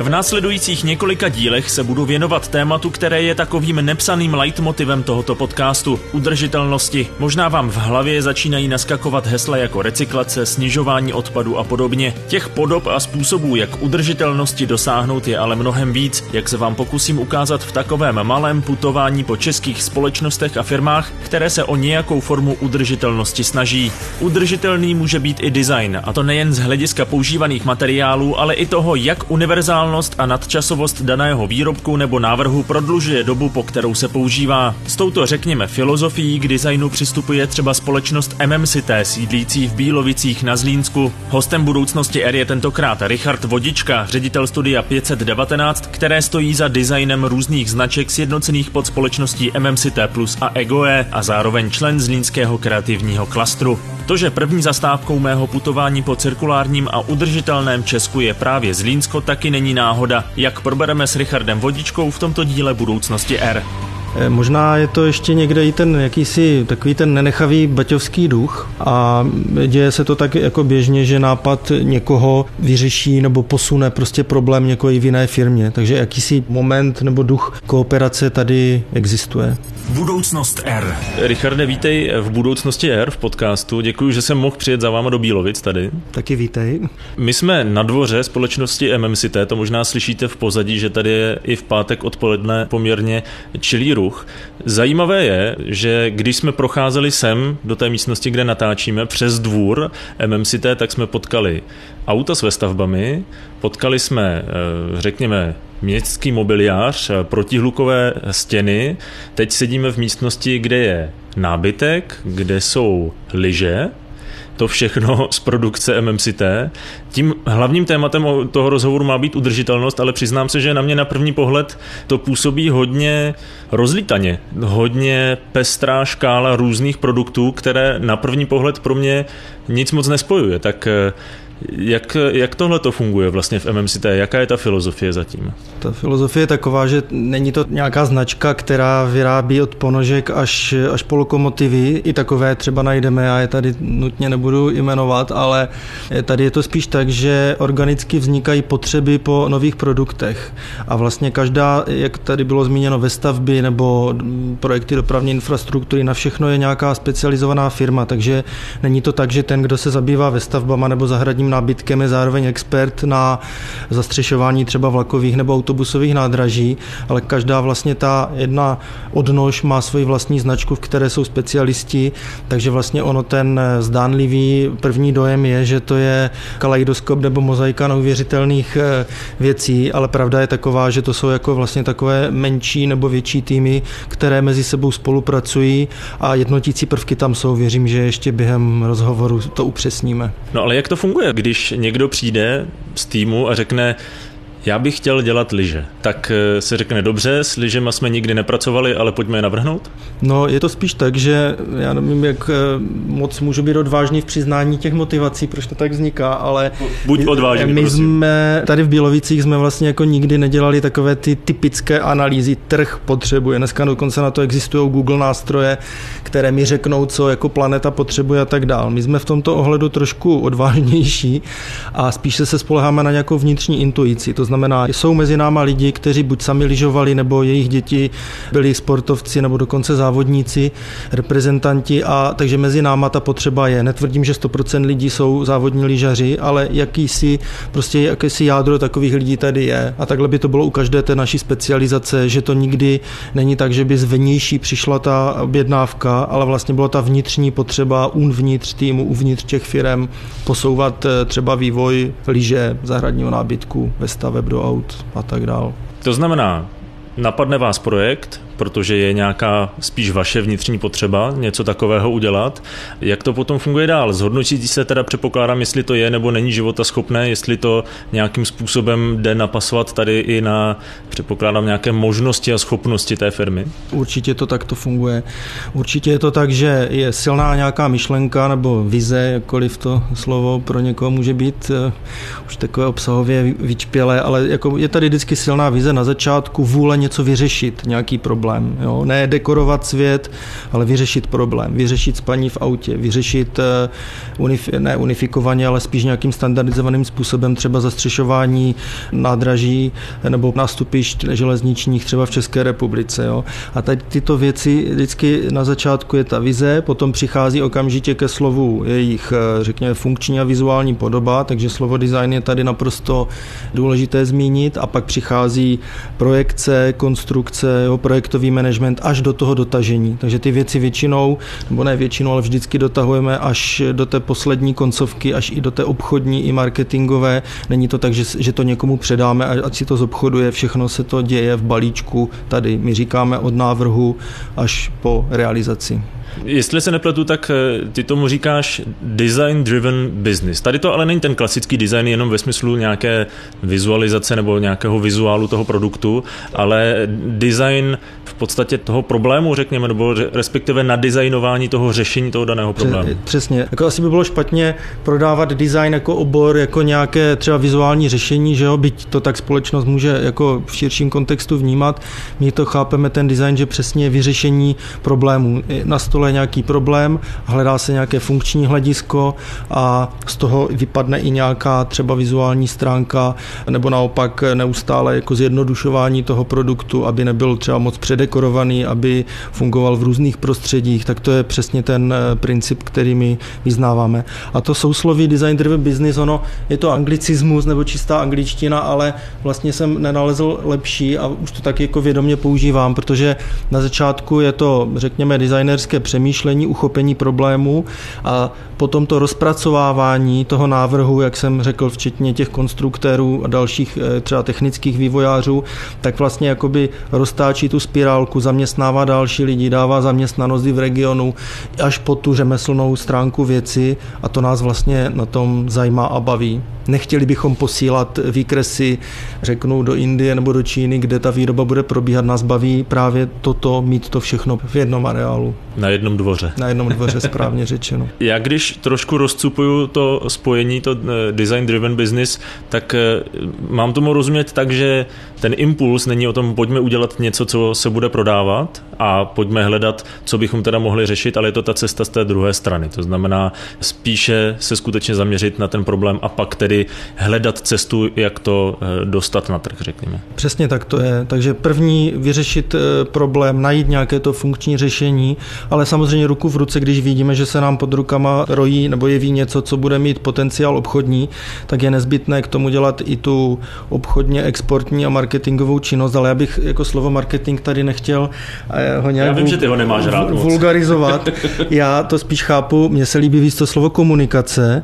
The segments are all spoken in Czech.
V následujících několika dílech se budu věnovat tématu, které je takovým nepsaným leitmotivem tohoto podcastu udržitelnosti. Možná vám v hlavě začínají naskakovat hesla jako recyklace, snižování odpadu a podobně. Těch podob a způsobů, jak udržitelnosti dosáhnout, je ale mnohem víc, jak se vám pokusím ukázat v takovém malém putování po českých společnostech a firmách, které se o nějakou formu udržitelnosti snaží. Udržitelný může být i design, a to nejen z hlediska používaných materiálů, ale i toho, jak univerzálnost a nadčasovost daného výrobku nebo návrhu prodlužuje dobu, po kterou se používá. S touto, řekněme, filozofií k designu přistupuje třeba společnost MMCT sídlící v Bílovicích na Zlínsku. Hostem budoucnosti R je tentokrát Richard Vodička, ředitel studia 519, které stojí za designem různých značek sjednocených pod společností MMCT Plus a Egoe a zároveň člen zlínského kreativního klastru. To, že první zastávkou mého putování po cirkulárním a udržitelném Česku je právě Zlínsko, taky není náhoda, jak probereme s Richardem Vodičkou v tomto díle budoucnosti R. Eh, možná je to ještě někde i ten jakýsi takový ten nenechavý baťovský duch a děje se to tak jako běžně, že nápad někoho vyřeší nebo posune prostě problém někoho i v jiné firmě. Takže jakýsi moment nebo duch kooperace tady existuje. Budoucnost R. Richarde, vítej v Budoucnosti R v podcastu. Děkuji, že jsem mohl přijet za váma do Bílovic tady. Taky vítej. My jsme na dvoře společnosti MMCT, to možná slyšíte v pozadí, že tady je i v pátek odpoledne poměrně čilý ruch. Zajímavé je, že když jsme procházeli sem do té místnosti, kde natáčíme, přes dvůr MMCT, tak jsme potkali auta s vestavbami, potkali jsme, eh, řekněme, městský mobiliář, eh, protihlukové stěny. Teď sedíme v místnosti, kde je nábytek, kde jsou lyže, to všechno z produkce MMCT. Tím hlavním tématem toho rozhovoru má být udržitelnost, ale přiznám se, že na mě na první pohled to působí hodně rozlítaně, hodně pestrá škála různých produktů, které na první pohled pro mě nic moc nespojuje. Tak eh, jak, jak tohle to funguje vlastně v MMCT? Jaká je ta filozofie zatím? Ta filozofie je taková, že není to nějaká značka, která vyrábí od ponožek až, až po lokomotivy. I takové třeba najdeme, já je tady nutně nebudu jmenovat, ale tady je to spíš tak, že organicky vznikají potřeby po nových produktech. A vlastně každá, jak tady bylo zmíněno ve stavbě nebo projekty dopravní infrastruktury, na všechno je nějaká specializovaná firma, takže není to tak, že ten, kdo se zabývá ve stavbama nebo zahradním nábytkem je zároveň expert na zastřešování třeba vlakových nebo autobusových nádraží, ale každá vlastně ta jedna odnož má svoji vlastní značku, v které jsou specialisti, takže vlastně ono ten zdánlivý první dojem je, že to je kaleidoskop nebo mozaika neuvěřitelných eh, věcí, ale pravda je taková, že to jsou jako vlastně takové menší nebo větší týmy, které mezi sebou spolupracují a jednotící prvky tam jsou. Věřím, že ještě během rozhovoru to upřesníme. No ale jak to funguje? Když někdo přijde z týmu a řekne, já bych chtěl dělat lyže. Tak eh, se řekne dobře, s lyžema jsme nikdy nepracovali, ale pojďme je navrhnout? No, je to spíš tak, že já nevím, jak eh, moc můžu být odvážný v přiznání těch motivací, proč to tak vzniká, ale Buď odvážný, my prosím. jsme tady v Bílovicích jsme vlastně jako nikdy nedělali takové ty typické analýzy trh potřebuje. Dneska dokonce na to existují Google nástroje, které mi řeknou, co jako planeta potřebuje a tak dál. My jsme v tomto ohledu trošku odvážnější a spíše se spoleháme na nějakou vnitřní intuici. To znamená, jsou mezi náma lidi, kteří buď sami lyžovali, nebo jejich děti byli sportovci, nebo dokonce závodníci, reprezentanti, a takže mezi náma ta potřeba je. Netvrdím, že 100% lidí jsou závodní lyžaři, ale jakýsi, prostě jakýsi jádro takových lidí tady je. A takhle by to bylo u každé té naší specializace, že to nikdy není tak, že by zvnější přišla ta objednávka, ale vlastně byla ta vnitřní potřeba uvnitř týmu, uvnitř těch firm posouvat eh, třeba vývoj lyže, zahradního nábytku ve stave web do aut a tak dál. To znamená, napadne vás projekt, protože je nějaká spíš vaše vnitřní potřeba něco takového udělat. Jak to potom funguje dál? Zhodnotí se teda předpokládám, jestli to je nebo není života schopné, jestli to nějakým způsobem jde napasovat tady i na, předpokládám, nějaké možnosti a schopnosti té firmy? Určitě to takto funguje. Určitě je to tak, že je silná nějaká myšlenka nebo vize, jakkoliv to slovo pro někoho může být uh, už takové obsahově vyčpělé, ale jako je tady vždycky silná vize na začátku, vůle něco vyřešit, nějaký problém problém. Jo? Ne dekorovat svět, ale vyřešit problém. Vyřešit spaní v autě, vyřešit unif- ne unifikovaně, ale spíš nějakým standardizovaným způsobem třeba zastřešování nádraží nebo nástupišť železničních třeba v České republice. Jo? A tady tyto věci vždycky na začátku je ta vize, potom přichází okamžitě ke slovu jejich, řekněme, funkční a vizuální podoba, takže slovo design je tady naprosto důležité zmínit a pak přichází projekce, konstrukce, jo, projektový management až do toho dotažení. Takže ty věci většinou, nebo ne většinou, ale vždycky dotahujeme až do té poslední koncovky, až i do té obchodní i marketingové. Není to tak, že, že to někomu předáme, ať si to zobchoduje, všechno se to děje v balíčku tady. My říkáme od návrhu až po realizaci. Jestli se nepletu, tak eh, ty tomu říkáš design driven business. Tady to ale není ten klasický design jenom ve smyslu nějaké vizualizace nebo nějakého vizuálu toho produktu, ale design v podstatě toho problému, řekněme, nebo respektive na designování toho řešení toho daného problému. Přesně. Jako asi by bylo špatně prodávat design jako obor, jako nějaké třeba vizuální řešení, že jo, byť to tak společnost může jako v širším kontextu vnímat. My to chápeme ten design, že přesně vyřešení problémů. Na stole stole nějaký problém, hledá se nějaké funkční hledisko a z toho vypadne i nějaká třeba vizuální stránka nebo naopak neustále jako zjednodušování toho produktu, aby nebyl třeba moc předekorovaný, aby fungoval v různých prostředích, tak to je přesně ten eh, princip, který my vyznáváme. A to sousloví design driven business, ono je to anglicismus nebo čistá angličtina, ale vlastně jsem nenalezl lepší a už to tak jako vědomě používám, protože na začátku je to, řekněme, designerské přemýšlení, uchopení problému a potom to rozpracovávání toho návrhu, jak jsem řekl, včetně těch konstruktérů a dalších eh, třeba technických vývojářů, tak vlastně jakoby roztáčí tu spirálku, zaměstnává další lidi, dává zaměstnanost v regionu až po tu řemeslnou stránku věci a to nás vlastně na tom zajímá a baví. Nechtěli bychom posílat výkresy, řeknu, do Indie nebo do Číny, kde ta výroba bude probíhat. Nás baví právě toto, mít to všechno v jednom areálu. Na jednom dvoře. Na jednom dvoře, správně řečeno. Já když trošku rozcupuju to spojení, to eh, design driven business, tak eh, mám tomu rozumět tak, že ten impuls není o tom, pojďme udělat něco, co se bude prodávat a pojďme hledat, co bychom teda mohli řešit, ale je to ta cesta z té druhé strany. To znamená spíše se skutečně zaměřit na ten problém a pak tedy hledat cestu, jak to eh, dostat na trh, řekněme. Přesně tak to je. Takže první vyřešit problém, najít nějaké to funkční řešení, ale samozřejmě ruku v ruce, když vidíme, že se nám pod rukama rojí nebo jeví něco, co bude mít potenciál obchodní, tak je nezbytné k tomu dělat i tu obchodně exportní a marketingovou činnost, ale já bych jako slovo marketing tady nechtěl eh, ho nějak já vím, vul- že ty ho nemáš rád vulgarizovat. Já to spíš chápu, mně se líbí víc to slovo komunikace,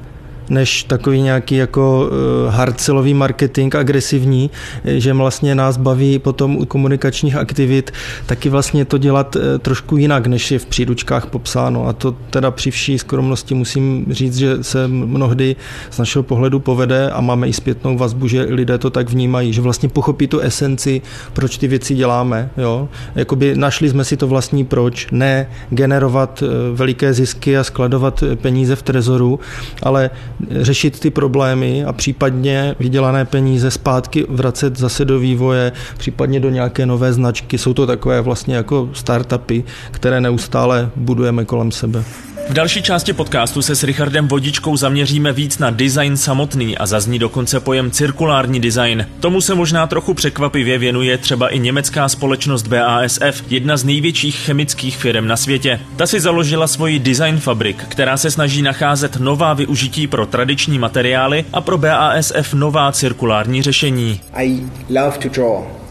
než takový nějaký jako eh, hardcelový marketing agresivní, eh, že vlastně nás baví potom u komunikačních aktivit taky vlastně to dělat eh, trošku jinak, než je v příručkách popsáno. A to teda při vší skromnosti musím říct, že se mnohdy z našeho pohledu povede a máme i zpětnou vazbu, že lidé to tak vnímají, že vlastně pochopí tu esenci, proč ty věci děláme. Jo? Jakoby našli jsme si to vlastní proč, ne generovat veliké zisky a skladovat peníze v trezoru, ale řešit ty problémy a případně vydělané peníze zpátky vracet zase do vývoje, případně do nějaké nové značky. Jsou to takové vlastně jako startupy, které neustále budujeme kolem sebe. V další části podcastu se s Richardem Vodičkou zaměříme víc na design samotný a zazní dokonce pojem cirkulární design. Tomu se možná trochu překvapivě věnuje třeba i německá společnost BASF, jedna z největších chemických firm na světě. Ta si založila svoji design fabrik, která se snaží nacházet nová využití pro tradiční materiály a pro BASF nová cirkulární řešení. I love to draw.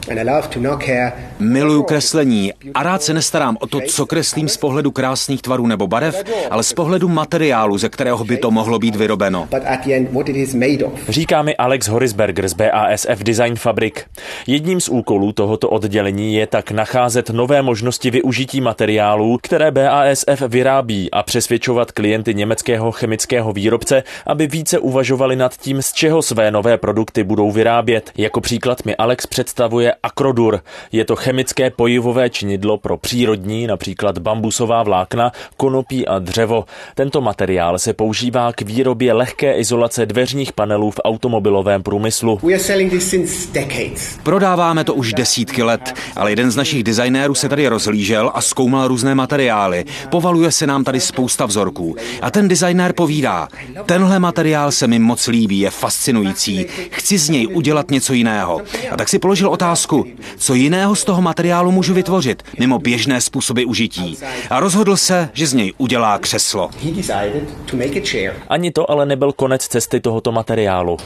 Miluju kreslení a rád se nestarám o to, co kreslím z pohledu krásných tvarů nebo barev, ale z pohledu materiálu, ze kterého by to mohlo být vyrobeno. Říká mi Alex Horisberger z BASF Design Fabrik. Jedním z úkolů tohoto oddělení je tak nacházet nové možnosti využití materiálů, které BASF vyrábí a přesvědčovat klienty německého chemického výrobce, aby více uvažovali nad tím, z čeho své nové produkty budou vyrábět. Jako příklad mi Alex představuje akrodur. Je to chemické pojivové činidlo pro přírodní, například bambusová vlákna, konopí a dřevo. Tento materiál se používá k výrobě lehké izolace dveřních panelů v automobilovém průmyslu. Prodáváme to už desítky let, ale jeden z našich designérů se tady rozhlížel a zkoumal různé materiály. Povaluje se nám tady spousta vzorků. A ten designér povídá, tenhle materiál se mi moc líbí, je fascinující, chci z něj udělat něco jiného. A tak si položil otázku, co jiného z toho materiálu můžu vytvořit, mimo běžné způsoby užití. A rozhodl se, že z něj udělá křeslo. Ani to ale nebyl konec cesty tohoto materiálu.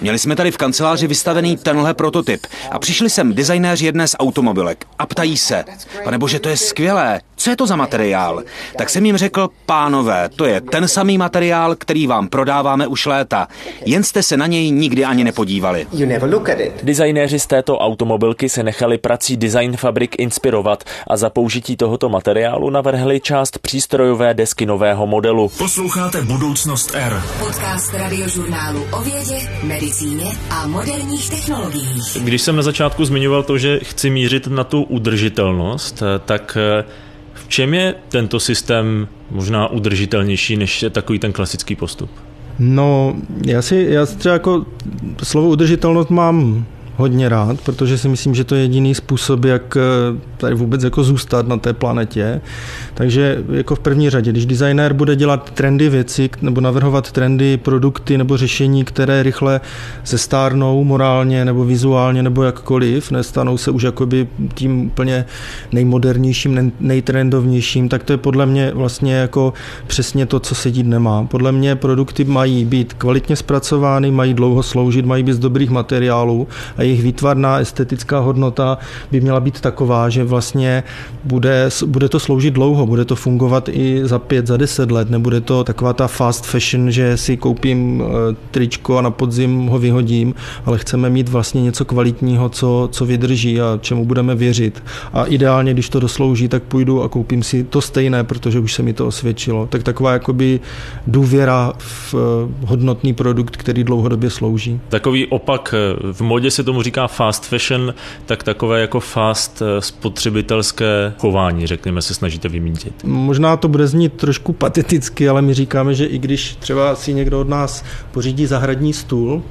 Měli jsme tady v kanceláři vystavený tenhle prototyp a přišli sem designéři jedné z automobilek a ptají se, pane bože, to je skvělé, co je to za materiál? Tak jsem jim řekl, pánové, to je ten samý materiál, který vám prodáváme už léta. Jen jste se na něj nikdy ani nepodívali. Designéři z této automobilky se nechali prací Design Fabrik inspirovat a za použití tohoto materiálu navrhli část přístrojové desky nového modelu. Posloucháte Budoucnost R. Podcast radiožurnálu o vědě, medicíně a moderních technologiích. Když jsem na začátku zmiňoval to, že chci mířit na tu udržitelnost, tak v čem je tento systém možná udržitelnější než takový ten klasický postup? No, já si, já třeba jako slovo udržitelnost mám hodně rád, protože si myslím, že to je jediný způsob, jak eh, tady vůbec jako zůstat na té planetě. Takže jako v první řadě, když designér bude dělat trendy věci nebo navrhovat trendy, produkty nebo řešení, které rychle zestárnou morálně nebo vizuálně nebo jakkoliv, nestanou se už jakoby tím úplně nejmodernějším, nejtrendovnějším, tak to je podle mě vlastně jako přesně to, co se dít nemá. Podle mě produkty mají být kvalitně zpracovány, mají dlouho sloužit, mají být z dobrých materiálů a jejich výtvarná estetická hodnota by měla být taková, že vlastně bude, bude to sloužit dlouho, bude to fungovat i za pět, za deset let, nebude to taková ta fast fashion, že si koupím eh, tričko a na podzim ho vyhodím, ale chceme mít vlastně něco kvalitního, co, co vydrží a čemu budeme věřit. A ideálně, když to doslouží, tak půjdu a koupím si to stejné, protože už se mi to osvědčilo. Tak taková jakoby důvěra v eh, hodnotný produkt, který dlouhodobě slouží. Takový opak eh, v modě se to tomu říká fast fashion, tak takové jako fast eh, spotřebitelské chování, řekněme, se snažíte vymítit. Možná to bude znít trošku pateticky, ale my říkáme, že i když třeba si někdo od nás pořídí zahradní stůl,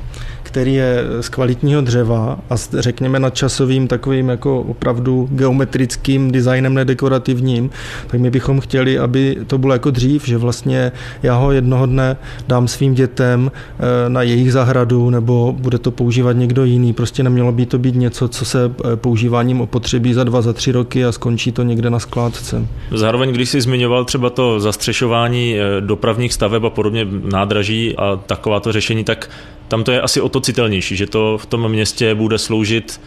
který je z kvalitního dřeva a s, řekněme nadčasovým takovým jako opravdu geometrickým designem nedekorativním, tak my bychom chtěli, aby to bylo jako dřív, že vlastně já ho jednoho dne dám svým dětem eh, na jejich zahradu nebo bude to používat někdo jiný. Prostě nemělo by to být něco, co se eh, používáním opotřebí za dva, za tři roky a skončí to někde na skládce. Zároveň, když jsi zmiňoval třeba to zastřešování eh, dopravních staveb a podobně nádraží a takováto řešení, tak tam to je asi o to citelnější, že to v tom městě bude sloužit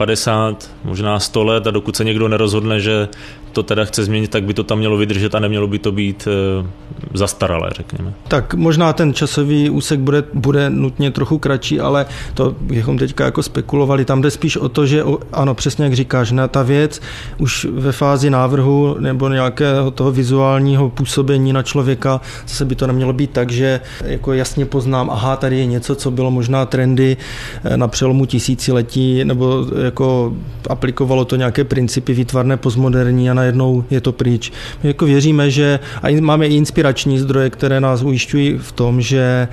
50, možná 100 let a dokud se někdo nerozhodne, že to teda chce změnit, tak by to tam mělo vydržet a nemělo by to být eh, zastaralé, řekněme. Tak možná ten časový úsek bude, bude nutně trochu kratší, ale to bychom teďka jako spekulovali. Tam jde spíš o to, že ano, přesně jak říkáš, na ta věc už ve fázi návrhu nebo nějakého toho vizuálního působení na člověka, zase by to nemělo být tak, že jako jasně poznám, aha, tady je něco, co bylo možná trendy eh, na přelomu tisíciletí, nebo jako aplikovalo to nějaké principy výtvarné postmoderní a najednou je to pryč. My jako věříme, že a máme i inspirační zdroje, které nás ujišťují v tom, že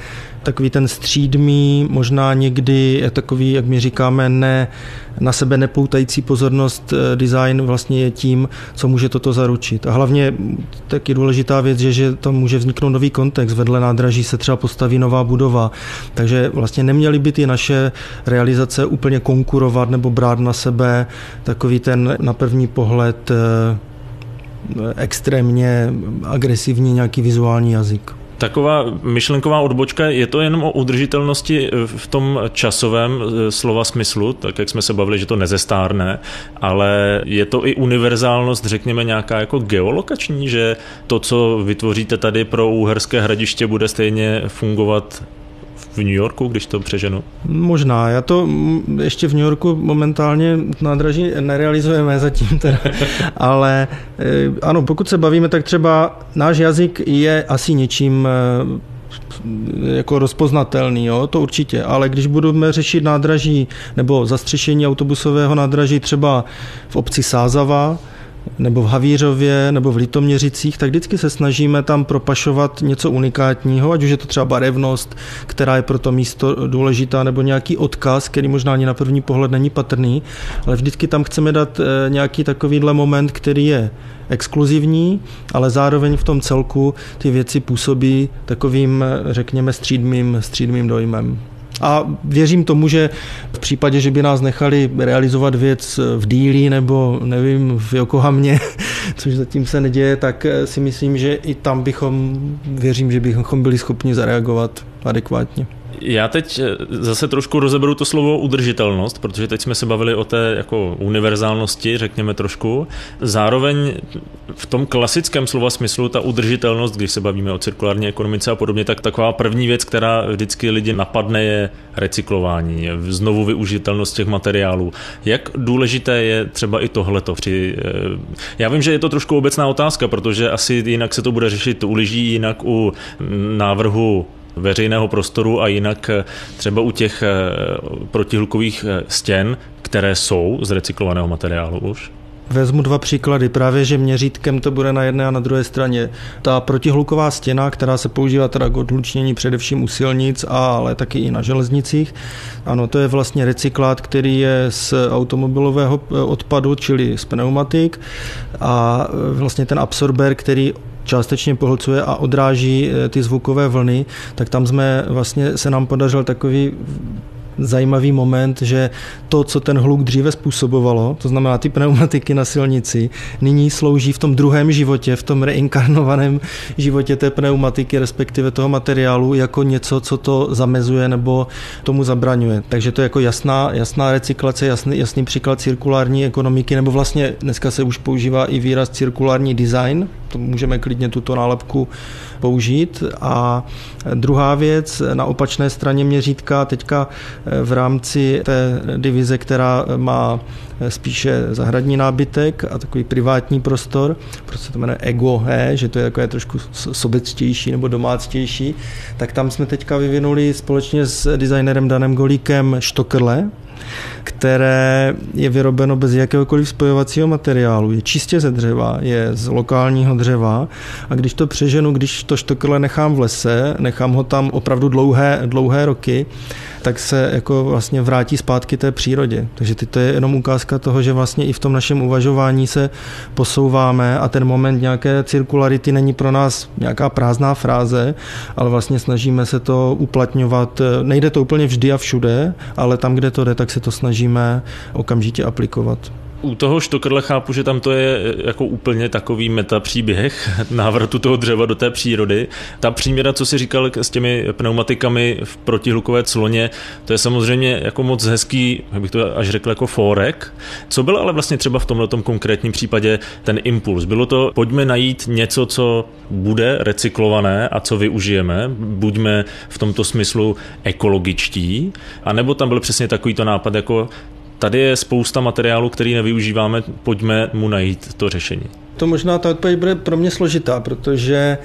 takový ten střídmý, možná někdy takový, jak my říkáme, ne, na sebe nepoutající pozornost eh, design vlastně je tím, co může toto zaručit. A hlavně taky důležitá věc je, že tam může vzniknout nový kontext. Vedle nádraží se třeba postaví nová budova. Takže vlastně neměly by ty naše realizace úplně konkurovat nebo brát na sebe takový ten na první pohled eh, extrémně agresivní nějaký vizuální jazyk. Taková myšlenková odbočka, je to jenom o udržitelnosti v tom časovém eh, slova smyslu, tak jak jsme se bavili, že to nezestárne, ale je to i univerzálnost, řekněme, nějaká jako geolokační, že to, co vytvoříte tady pro úherské hradiště, bude stejně fungovat v New Yorku, když to přeženu? Možná. Já to ještě v New Yorku momentálně nádraží nerealizujeme zatím, teda. ale eh, ano, pokud se bavíme, tak třeba náš jazyk je asi něčím eh, jako rozpoznatelný, jo, to určitě, ale když budeme řešit nádraží nebo zastřešení autobusového nádraží třeba v obci Sázava, nebo v Havířově, nebo v Litoměřicích, tak vždycky se snažíme tam propašovat něco unikátního, ať už je to třeba barevnost, která je pro to místo důležitá, nebo nějaký odkaz, který možná ani na první pohled není patrný, ale vždycky tam chceme dát eh, nějaký takovýhle moment, který je exkluzivní, ale zároveň v tom celku ty věci působí takovým, eh, řekněme, střídmým, střídmým dojmem. A věřím tomu, že v případě, že by nás nechali realizovat věc v díli nebo nevím, v Yokohamě, což zatím se neděje, tak si myslím, že i tam bychom, věřím, že bychom byli schopni zareagovat adekvátně. Já teď eh, zase trošku rozeberu to slovo udržitelnost, protože teď jsme se bavili o té jako univerzálnosti, řekněme trošku. Zároveň v tom klasickém slova smyslu ta udržitelnost, když se bavíme o cirkulární ekonomice a podobně, tak taková první věc, která vždycky lidi napadne, je recyklování, znovu využitelnost těch materiálů. Jak důležité je třeba i tohleto při... Eh, já vím, že je to trošku obecná otázka, protože asi jinak se to bude řešit u lyží, jinak u návrhu veřejného prostoru a jinak eh, třeba u těch eh, protihlukových eh, stěn, které jsou z recyklovaného materiálu už? Vezmu dva příklady. Právě, že měřítkem to bude na jedné a na druhé straně. Ta protihluková stěna, která se používá teda k odlučnění především u silnic, ale taky i na železnicích. Ano, to je vlastně recyklát, který je z automobilového odpadu, čili z pneumatik a vlastně ten absorber, který částečně pohlcuje a odráží eh, ty zvukové vlny, tak tam jsme vlastně se nám podařil takový zajímavý moment, že to, co ten hluk dříve způsobovalo, to znamená ty pneumatiky na silnici, nyní slouží v tom druhém životě, v tom reinkarnovaném životě té pneumatiky, respektive toho materiálu, jako něco, co to zamezuje nebo tomu zabraňuje. Takže to je jako jasná, jasná recyklace, jasný, jasný příklad cirkulární ekonomiky, nebo vlastně dneska se už používá i výraz cirkulární design, to můžeme klidně tuto nálepku použít. A druhá věc, na opačné straně měřítka, teďka v rámci té divize, která má spíše zahradní nábytek a takový privátní prostor, proč se to jmenuje ego, he, že to je takové trošku sobectější nebo domáctější, tak tam jsme teďka vyvinuli společně s designerem Danem Golíkem štokrle, které je vyrobeno bez jakéhokoliv spojovacího materiálu. Je čistě ze dřeva, je z lokálního dřeva a když to přeženu, když to štokrle nechám v lese, nechám ho tam opravdu dlouhé, dlouhé roky, tak se jako vlastně vrátí zpátky té přírodě. Takže to je jenom ukázka toho, že vlastně i v tom našem uvažování se posouváme a ten moment nějaké cirkularity není pro nás nějaká prázdná fráze, ale vlastně snažíme se to uplatňovat. Nejde to úplně vždy a všude, ale tam, kde to jde, tak se to snažíme okamžitě aplikovat. U toho štokrle chápu, že tam to je e, jako úplně takový metapříběh návratu toho dřeva do té přírody. Ta příměra, co si říkal s těmi pneumatikami v protihlukové cloně, to je samozřejmě jako moc hezký, jak bych to až řekl, jako fórek. Co byl ale vlastně třeba v tomhle konkrétním případě ten impuls? Bylo to, pojďme najít něco, co bude recyklované a co využijeme, buďme v tomto smyslu ekologičtí, anebo tam byl přesně takovýto nápad, jako Tady je spousta materiálu, který nevyužíváme, pojďme mu najít to řešení. To možná ta odpověď bude pro mě složitá, protože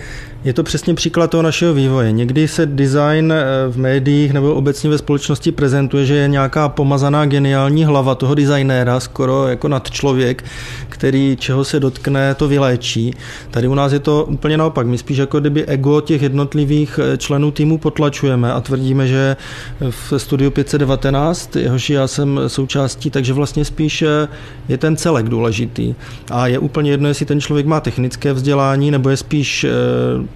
je to přesně příklad toho našeho vývoje. Někdy se design eh, v médiích nebo obecně ve společnosti prezentuje, že je nějaká pomazaná geniální hlava toho designéra, skoro jako nad člověk, který čeho se dotkne, to vyléčí. Tady u nás je to úplně naopak. My spíš jako kdyby ego těch jednotlivých eh, členů týmu potlačujeme a tvrdíme, že v studiu 519, jehož já jsem součástí, takže vlastně spíš eh, je ten celek důležitý. A je úplně jedno, jestli ten člověk má technické vzdělání nebo je spíš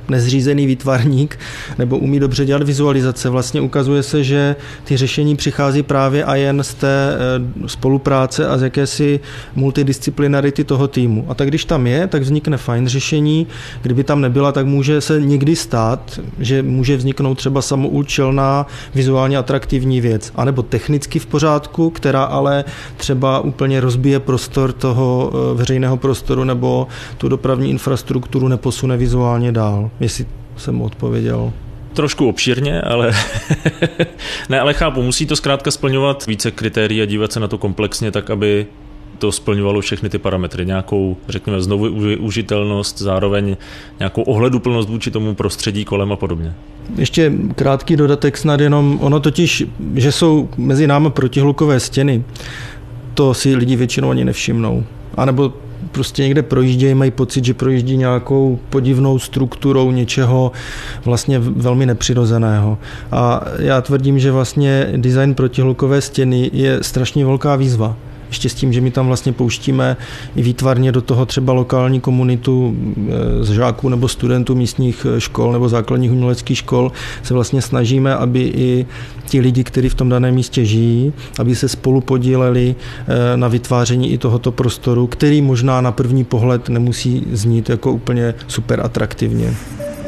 nezřízený výtvarník nebo umí dobře dělat vizualizace. Vlastně ukazuje se, že ty řešení přichází právě a jen z té eh, spolupráce a z jakési multidisciplinarity toho týmu. A tak když tam je, tak vznikne fajn řešení. Kdyby tam nebyla, tak může se někdy stát, že může vzniknout třeba samoučelná, vizuálně atraktivní věc. A nebo technicky v pořádku, která ale třeba úplně rozbije prostor toho eh, veřejného prostoru nebo tu dopravní infrastrukturu neposune vizuálně dál jestli jsem odpověděl. Trošku obšírně, ale ne, ale chápu, musí to zkrátka splňovat více kritérií a dívat se na to komplexně tak, aby to splňovalo všechny ty parametry. Nějakou, řekněme, znovu užitelnost, zároveň nějakou ohleduplnost vůči tomu prostředí kolem a podobně. Ještě krátký dodatek snad jenom, ono totiž, že jsou mezi námi protihlukové stěny, to si lidi většinou ani nevšimnou. A nebo prostě někde projíždějí, mají pocit, že projíždí nějakou podivnou strukturou něčeho vlastně velmi nepřirozeného. A já tvrdím, že vlastně design protihlukové stěny je strašně velká výzva ještě s tím, že my tam vlastně pouštíme i výtvarně do toho třeba lokální komunitu eh, z žáků nebo studentů místních eh, škol nebo základních uměleckých škol, se vlastně snažíme, aby i ti lidi, kteří v tom daném místě žijí, aby se spolu podíleli eh, na vytváření i tohoto prostoru, který možná na první pohled nemusí znít jako úplně super atraktivně.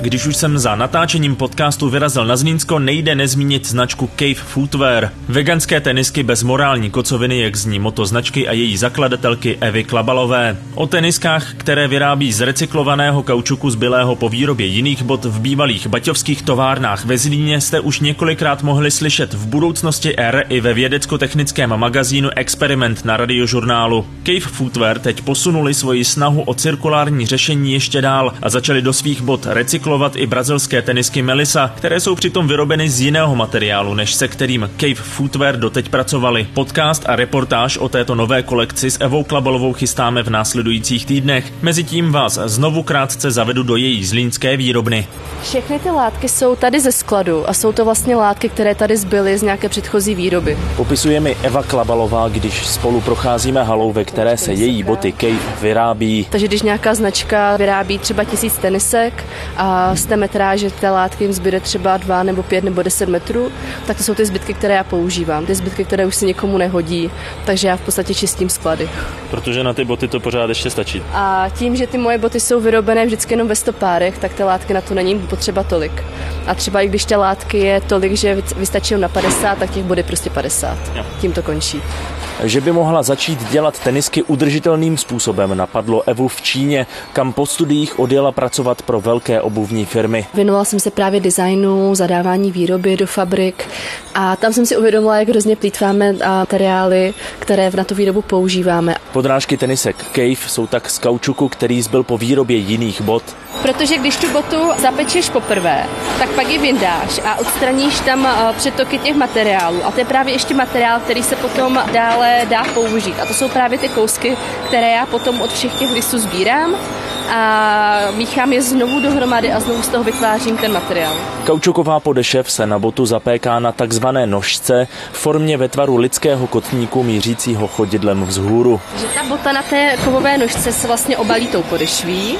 Když už jsem za natáčením podcastu vyrazil na Zlínsko, nejde nezmínit značku Cave Footwear. Veganské tenisky bez morální kocoviny, jak zní moto značky a její zakladatelky Evy Klabalové. O teniskách, které vyrábí z recyklovaného kaučuku zbylého po výrobě jiných bot v bývalých baťovských továrnách ve Zlíně jste už několikrát mohli slyšet v budoucnosti R i ve vědecko-technickém magazínu Experiment na radiožurnálu. Cave Footwear teď posunuli svoji snahu o cirkulární řešení ještě dál a začali do svých bot recyklovat recyklovat i brazilské tenisky Melissa, které jsou přitom vyrobeny z jiného materiálu, než se kterým Cave Footwear doteď pracovali. Podcast a reportáž o této nové kolekci s Evou Klabalovou chystáme v následujících týdnech. Mezitím vás znovu krátce zavedu do její zlínské výrobny. Všechny ty látky jsou tady ze skladu a jsou to vlastně látky, které tady zbyly z nějaké předchozí výroby. Popisuje mi Eva Klabalová, když spolu procházíme halou, ve které se její boty Cave vyrábí. Takže když nějaká značka vyrábí třeba tisíc tenisek a z té metráže té látky jim zbyde třeba 2 nebo 5 nebo 10 metrů, tak to jsou ty zbytky, které já používám. Ty zbytky, které už se někomu nehodí, takže já v podstatě čistím sklady. Protože na ty boty to pořád ještě stačí. A tím, že ty moje boty jsou vyrobené vždycky jenom ve stopárech, tak ty látky na to není potřeba tolik. A třeba i když té látky je tolik, že vystačí na 50, tak těch body prostě 50. Jo. Tím to končí. Že by mohla začít dělat tenisky udržitelným způsobem, napadlo Evu v Číně, kam po studiích odjela pracovat pro velké obuvní firmy. Věnovala jsem se právě designu, zadávání výroby do fabrik a tam jsem si uvědomila, jak hrozně plítváme materiály, které na tu výrobu používáme. Podrážky tenisek Cave jsou tak z kaučuku, který zbyl po výrobě jiných bot. Protože když tu botu zapečeš poprvé, tak pak ji vyndáš a odstraníš tam eh, přetoky těch materiálů. A to je právě ještě materiál, který se potom dále dá použít. A to jsou právě ty kousky, které já potom od všech těch listů sbírám a míchám je znovu dohromady a znovu z toho vytvářím ten materiál. Kaučuková podešev se na botu zapéká na takzvané nožce v formě ve tvaru lidského kotníku mířícího chodidlem vzhůru. Že ta bota na té kovové nožce se vlastně obalí tou podešví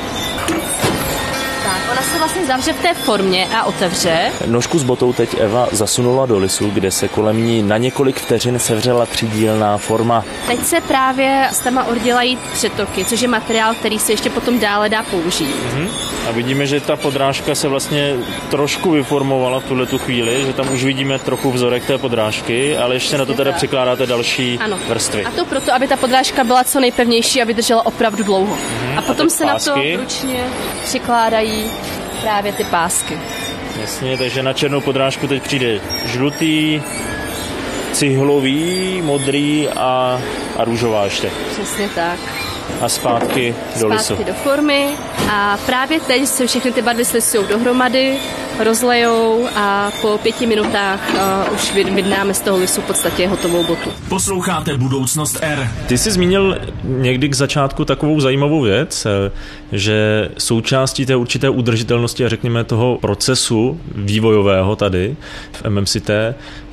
Ona se vlastně zavře v té formě a otevře. Nožku s botou teď Eva zasunula do lisu, kde se kolem ní na několik vteřin sevřela třídílná forma. Teď se právě s tama oddělají přetoky, což je materiál, který se ještě potom dále dá použít. Mm-hmm. A vidíme, že ta podrážka se vlastně trošku vyformovala v tuhle tu chvíli, že tam už vidíme trochu vzorek té podrážky, ale ještě na to teda přikládáte další ano. vrstvy. A to proto, aby ta podrážka byla co nejpevnější a vydržela opravdu dlouho. Mm-hmm. A potom a se pásky? na to ručně přikládají právě ty pásky. Jasně, takže na černou podrážku teď přijde žlutý, cihlový, modrý a, a růžová ještě. Přesně tak. A zpátky do lisu. Zpátky do formy a právě teď se všechny ty barvy slisují dohromady, rozlejou a po pěti minutách uh, už vydáme z toho lisu v podstatě hotovou botu. Posloucháte Budoucnost R. Ty jsi zmínil někdy k začátku takovou zajímavou věc, eh, že součástí té určité udržitelnosti a řekněme toho procesu vývojového tady v MMCT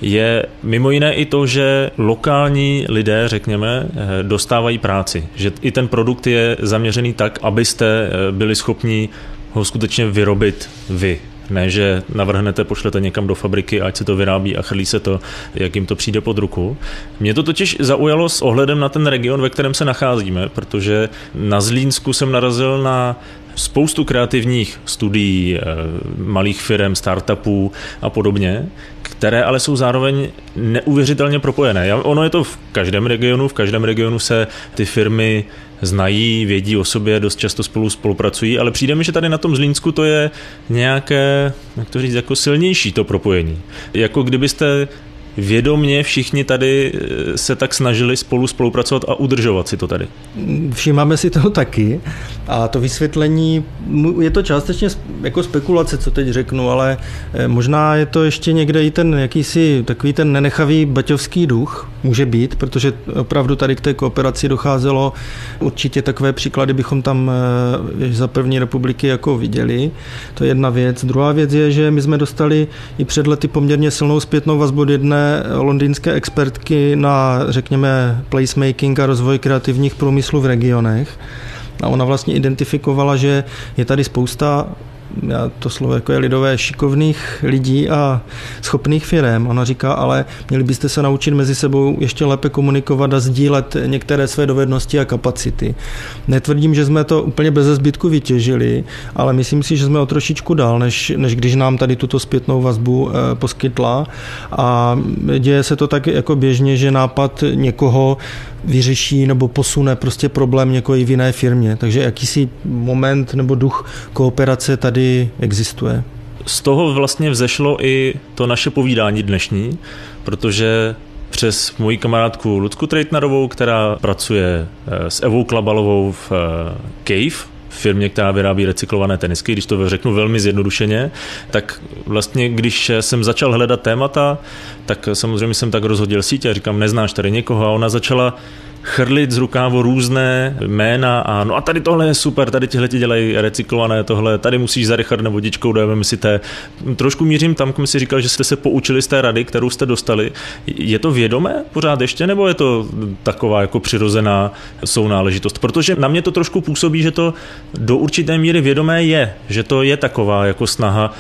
je mimo jiné i to, že lokální lidé, řekněme, eh, dostávají práci. Že i ten produkt je zaměřený tak, abyste byli schopni ho skutečně vyrobit vy. Ne, že navrhnete, pošlete někam do fabriky, ať se to vyrábí a chrlí se to, jak jim to přijde pod ruku. Mě to totiž zaujalo s ohledem na ten region, ve kterém se nacházíme, protože na Zlínsku jsem narazil na spoustu kreativních studií, eh, malých firm, startupů a podobně, které ale jsou zároveň neuvěřitelně propojené. Ono je to v každém regionu, v každém regionu se ty firmy znají, vědí o sobě, dost často spolu spolupracují, ale přijde mi, že tady na tom Zlínsku to je nějaké, jak to říct, jako silnější to propojení. Jako kdybyste vědomně všichni tady eh, se tak snažili spolu spolupracovat a udržovat si to tady. Všímáme si toho taky a to vysvětlení, je to částečně jako spekulace, co teď řeknu, ale eh, možná je to ještě někde i ten jakýsi takový ten nenechavý baťovský duch, může být, protože opravdu tady k té kooperaci docházelo. Určitě takové příklady bychom tam eh, za první republiky jako viděli. To je jedna věc. Druhá věc je, že my jsme dostali i před lety poměrně silnou zpětnou vazbu od jedné londýnské expertky na, řekněme, placemaking a rozvoj kreativních průmyslů v regionech. A ona vlastně identifikovala, že je tady spousta já to slovo jako je lidové, šikovných lidí a schopných firm. Ona říká, ale měli byste se naučit mezi sebou ještě lépe komunikovat a sdílet některé své dovednosti a kapacity. Netvrdím, že jsme to úplně bez zbytku vytěžili, ale myslím si, že jsme o trošičku dál, než, než když nám tady tuto zpětnou vazbu e, poskytla. A děje se to tak jako běžně, že nápad někoho vyřeší nebo posune prostě problém někoho v jiné firmě. Takže jakýsi moment nebo duch kooperace tady existuje. Z toho vlastně vzešlo i to naše povídání dnešní, protože přes moji kamarádku Lucku Trejtnarovou, která pracuje eh, s Evou Klabalovou v eh, Cave, firmě, která vyrábí recyklované tenisky, když to řeknu velmi zjednodušeně, tak vlastně, když jsem začal hledat témata, tak samozřejmě jsem tak rozhodil sítě a říkám, neznáš tady někoho? A ona začala chrlit z rukávu různé jména a no a tady tohle je super, tady tihle ti dělají recyklované tohle, tady musíš za Richardem vodičkou, dojeme si té. Trošku mířím tam, kam si říkal, že jste se poučili z té rady, kterou jste dostali. Je to vědomé pořád ještě, nebo je to taková jako přirozená sounáležitost? Protože na mě to trošku působí, že to do určité míry vědomé je, že to je taková jako snaha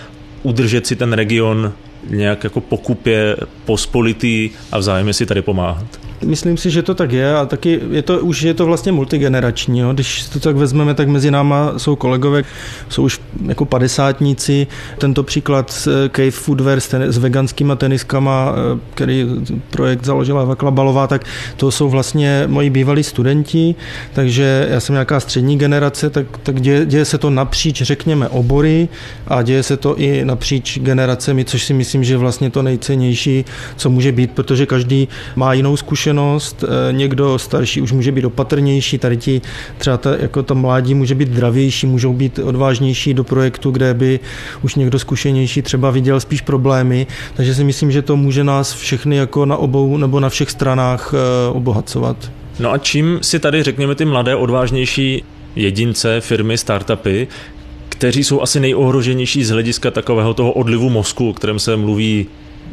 udržet si ten region nějak jako pokupě pospolitý a vzájemně si tady pomáhat. Myslím si, že to tak je a taky je to, už je to vlastně multigenerační. Jo. Když to tak vezmeme, tak mezi náma jsou kolegové, jsou už jako padesátníci. Tento příklad eh, Cave Foodwear s, ten, s veganskýma teniskama, eh, který projekt založila Vakla Balová, tak to jsou vlastně moji bývalí studenti, takže já jsem nějaká střední generace, tak, tak děje, děje se to napříč, řekněme, obory a děje se to i napříč generacemi, což si myslím, že vlastně to nejcennější, co může být, protože každý má jinou zkušenost zkušenost, eh, někdo starší už může být opatrnější, tady ti třeba ta, jako ta mládí může být zdravější, můžou být odvážnější do projektu, kde by už někdo zkušenější třeba viděl spíš problémy, takže si myslím, že to může nás všechny jako na obou nebo na všech stranách eh, obohacovat. No a čím si tady řekněme ty mladé odvážnější jedince, firmy, startupy, kteří jsou asi nejohroženější z hlediska takového toho odlivu mozku, o kterém se mluví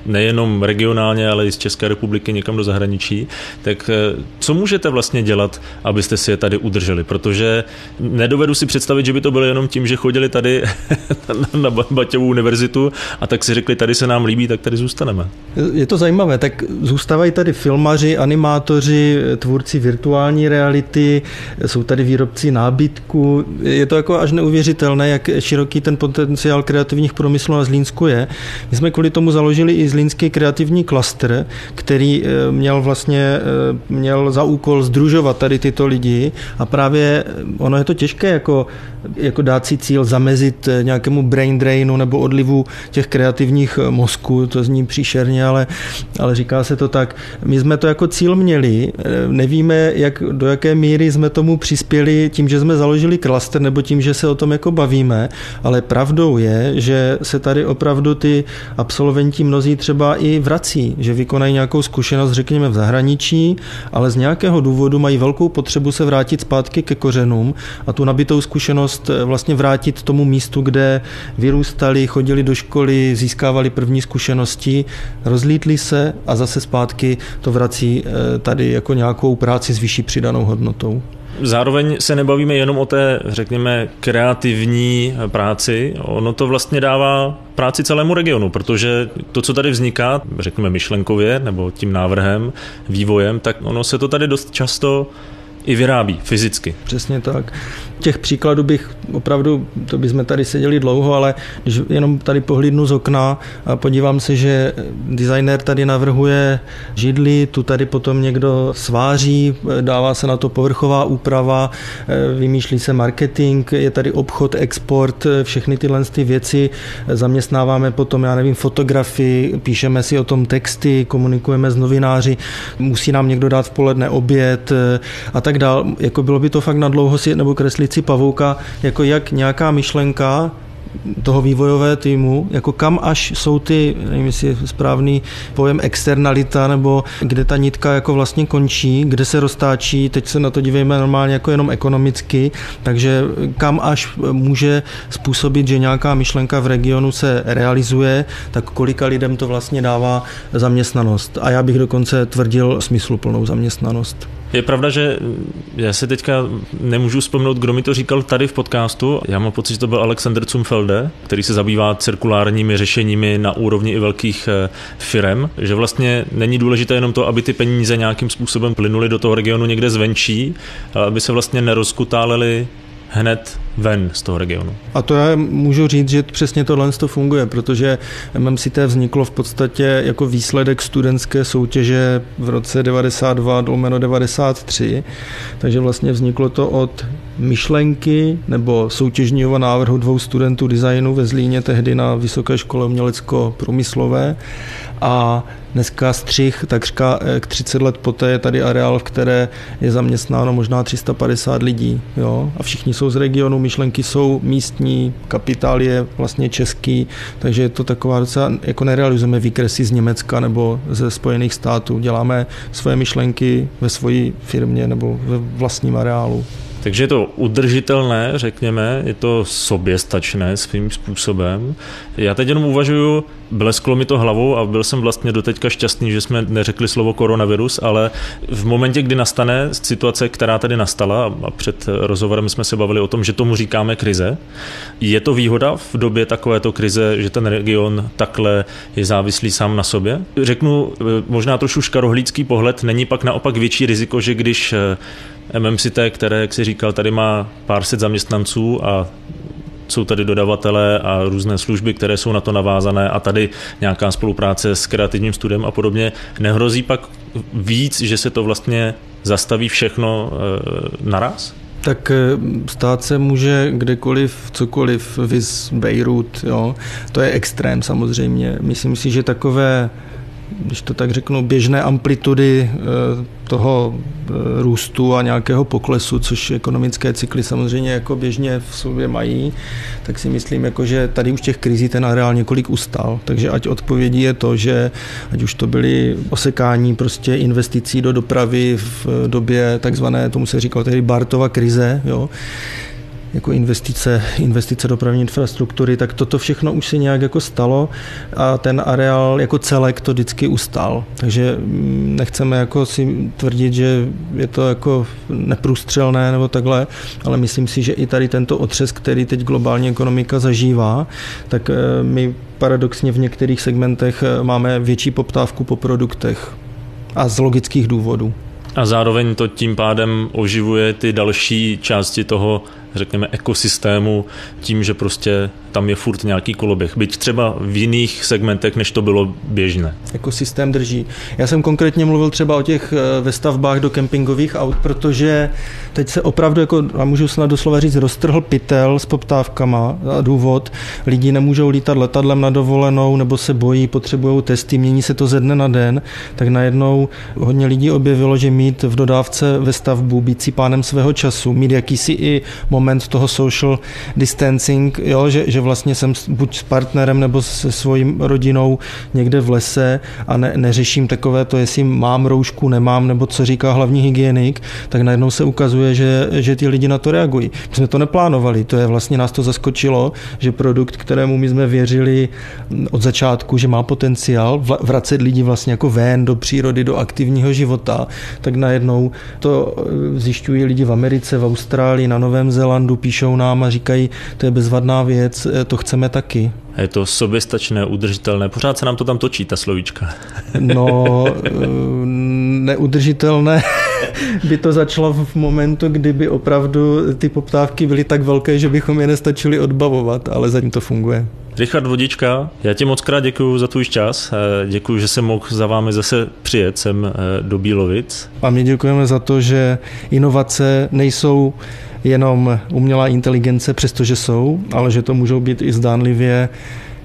nejenom regionálně, ale i z České republiky někam do zahraničí, tak eh, co můžete vlastně dělat, abyste si je tady udrželi? Protože nedovedu si představit, že by to bylo jenom tím, že chodili tady na Baťovou univerzitu a tak si řekli, tady se nám líbí, tak tady zůstaneme. Je to zajímavé, tak zůstávají tady filmaři, animátoři, tvůrci virtuální reality, jsou tady výrobci nábytku. Je to jako až neuvěřitelné, jak široký ten potenciál kreativních průmyslů na Zlínsku je. My jsme kvůli tomu založili i Zlínský kreativní klaster, který eh, měl vlastně eh, měl za úkol združovat tady tyto lidi a právě eh, ono je to těžké jako, jako dát si cíl zamezit nějakému brain drainu nebo odlivu těch kreativních mozků, to zní příšerně, ale, ale říká se to tak. My jsme to jako cíl měli, nevíme, jak, do jaké míry jsme tomu přispěli tím, že jsme založili klaster nebo tím, že se o tom jako bavíme, ale pravdou je, že se tady opravdu ty absolventi mnozí třeba i vrací, že vykonají nějakou zkušenost, řekněme, v zahraničí, ale z nějakého důvodu mají velkou potřebu se vrátit zpátky ke kořenům a tu nabitou zkušenost eh, vlastně vrátit tomu místu, kde vyrůstali, chodili do školy, získávali první zkušenosti, rozlítli se a zase zpátky to vrací eh, tady jako nějakou práci s vyšší přidanou hodnotou. Zároveň se nebavíme jenom o té, řekněme, kreativní práci. Ono to vlastně dává práci celému regionu, protože to, co tady vzniká, řekněme myšlenkově nebo tím návrhem, vývojem, tak ono se to tady dost často i vyrábí fyzicky. Přesně tak. Těch příkladů bych opravdu, to bychom tady seděli dlouho, ale když jenom tady pohlídnu z okna a podívám se, že designer tady navrhuje židli, tu tady potom někdo sváří, dává se na to povrchová úprava, vymýšlí se marketing, je tady obchod, export, všechny tyhle ty věci, zaměstnáváme potom, já nevím, fotografii, píšeme si o tom texty, komunikujeme s novináři, musí nám někdo dát v poledne oběd a tak dál. Jako bylo by to fakt na dlouho si, nebo kreslit si pavouka, jako jak nějaká myšlenka toho vývojové týmu, jako kam až jsou ty, nevím, jestli je správný pojem externalita, nebo kde ta nitka jako vlastně končí, kde se roztáčí, teď se na to dívejme normálně jako jenom ekonomicky, takže kam až může způsobit, že nějaká myšlenka v regionu se realizuje, tak kolika lidem to vlastně dává zaměstnanost. A já bych dokonce tvrdil smysluplnou zaměstnanost. Je pravda, že já se teďka nemůžu vzpomenout, kdo mi to říkal tady v podcastu. Já mám pocit, že to byl Alexander Zumfelde, který se zabývá cirkulárními řešeními na úrovni i velkých eh, firm, že vlastně není důležité jenom to, aby ty peníze nějakým způsobem plynuly do toho regionu někde zvenčí, ale aby se vlastně nerozkutálely hned ven z toho regionu. A to já můžu říct, že přesně tohle to funguje, protože MMCT vzniklo v podstatě jako výsledek studentské soutěže v roce 92 do 93, takže vlastně vzniklo to od myšlenky nebo soutěžního návrhu dvou studentů designu ve Zlíně tehdy na Vysoké škole umělecko-průmyslové a dneska střih, takřka eh, k 30 let poté je tady areál, v které je zaměstnáno možná 350 lidí. Jo? A všichni jsou z regionu, myšlenky jsou místní, kapitál je vlastně český, takže je to taková docela, jako nerealizujeme výkresy z Německa nebo ze Spojených států. Děláme svoje myšlenky ve své firmě nebo ve vlastním areálu. Takže je to udržitelné, řekněme, je to soběstačné svým způsobem. Já teď jenom uvažuju, blesklo mi to hlavou a byl jsem vlastně doteďka šťastný, že jsme neřekli slovo koronavirus, ale v momentě, kdy nastane situace, která tady nastala, a před rozhovorem jsme se bavili o tom, že tomu říkáme krize, je to výhoda v době takovéto krize, že ten region takhle je závislý sám na sobě? Řeknu eh, možná trošku škarohlícký pohled, není pak naopak větší riziko, že když eh, MMCT, které, jak si říkal, tady má pár set zaměstnanců a jsou tady dodavatelé a různé služby, které jsou na to navázané a tady nějaká spolupráce s kreativním studiem a podobně. Nehrozí pak víc, že se to vlastně zastaví všechno e, naraz? Tak eh, stát se může kdekoliv, cokoliv, vys Beirut, jo. To je extrém samozřejmě. Myslím si, že takové když to tak řeknu, běžné amplitudy eh, toho eh, růstu a nějakého poklesu, což ekonomické cykly samozřejmě jako běžně v sobě mají, tak si myslím, jako, že tady už těch krizí ten areál několik ustal. Takže ať odpovědí je to, že ať už to byly osekání prostě investicí do dopravy v době takzvané, tomu se říkalo tehdy Bartova krize, jo, jako investice, investice dopravní infrastruktury, tak toto všechno už se nějak jako stalo a ten areál jako celek to vždycky ustal. Takže mm, nechceme jako si tvrdit, že je to jako neprůstřelné nebo takhle, ale myslím si, že i tady tento otřes, který teď globální ekonomika zažívá, tak eh, my paradoxně v některých segmentech eh, máme větší poptávku po produktech a z logických důvodů. A zároveň to tím pádem oživuje ty další části toho řekněme, ekosystému tím, že prostě tam je furt nějaký koloběh. Byť třeba v jiných segmentech, než to bylo běžné. Ekosystém drží. Já jsem konkrétně mluvil třeba o těch eh, ve stavbách do kempingových aut, protože teď se opravdu, jako, a můžu snad doslova říct, roztrhl pytel s poptávkama a důvod. Lidi nemůžou lítat letadlem na dovolenou nebo se bojí, potřebují testy, mění se to ze dne na den, tak najednou hodně lidí objevilo, že mít v dodávce ve stavbu, být si pánem svého času, mít jakýsi i moment toho social distancing, jo, že, že vlastně jsem buď s partnerem nebo se svojí rodinou někde v lese a ne, neřeším takové to, jestli mám roušku, nemám, nebo co říká hlavní hygienik, tak najednou se ukazuje, že, že ty lidi na to reagují. My jsme to neplánovali, to je vlastně nás to zaskočilo, že produkt, kterému my jsme věřili od začátku, že má potenciál vracet lidi vlastně jako ven do přírody, do aktivního života, tak najednou to eh, zjišťují lidi v Americe, v Austrálii, na Novém Zélandu, píšou nám a říkají, to je bezvadná věc, to chceme taky. Je to soběstačné, udržitelné, pořád se nám to tam točí, ta slovíčka. no, neudržitelné by to začalo v momentu, kdyby opravdu ty poptávky byly tak velké, že bychom je nestačili odbavovat, ale zatím to funguje. Richard Vodička, já ti moc krát děkuji za tvůj čas. Eh, děkuji, že jsem mohl za vámi zase přijet sem eh, do Bílovic. A my děkujeme za to, že inovace nejsou jenom umělá inteligence, přestože jsou, ale že to můžou být i zdánlivě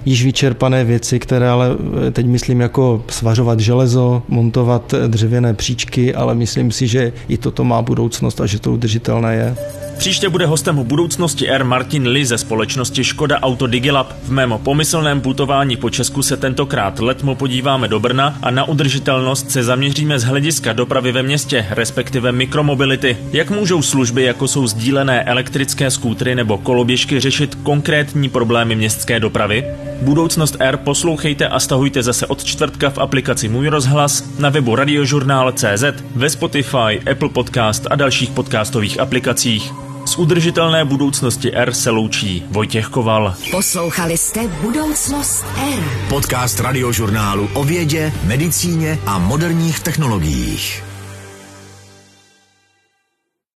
již vyčerpané věci, které ale eh, teď myslím jako svařovat železo, montovat dřevěné příčky, ale myslím si, že i toto má budoucnost a že to udržitelné je. Příště bude hostem budoucnosti R Martin Lee ze společnosti Škoda Auto Digilab. V mém pomyslném putování po Česku se tentokrát letmo podíváme do Brna a na udržitelnost se zaměříme z hlediska dopravy ve městě, respektive mikromobility. Jak můžou služby, jako jsou sdílené elektrické skútry nebo koloběžky, řešit konkrétní problémy městské dopravy? Budoucnost R poslouchejte a stahujte zase od čtvrtka v aplikaci Můj rozhlas, na webu radiožurnál.cz, ve Spotify, Apple Podcast a dalších podcastových aplikacích. Z udržitelné budoucnosti R se loučí Vojtěch Koval. Poslouchali jste Budoucnost R. Podcast radiožurnálu o vědě, medicíně a moderních technologiích.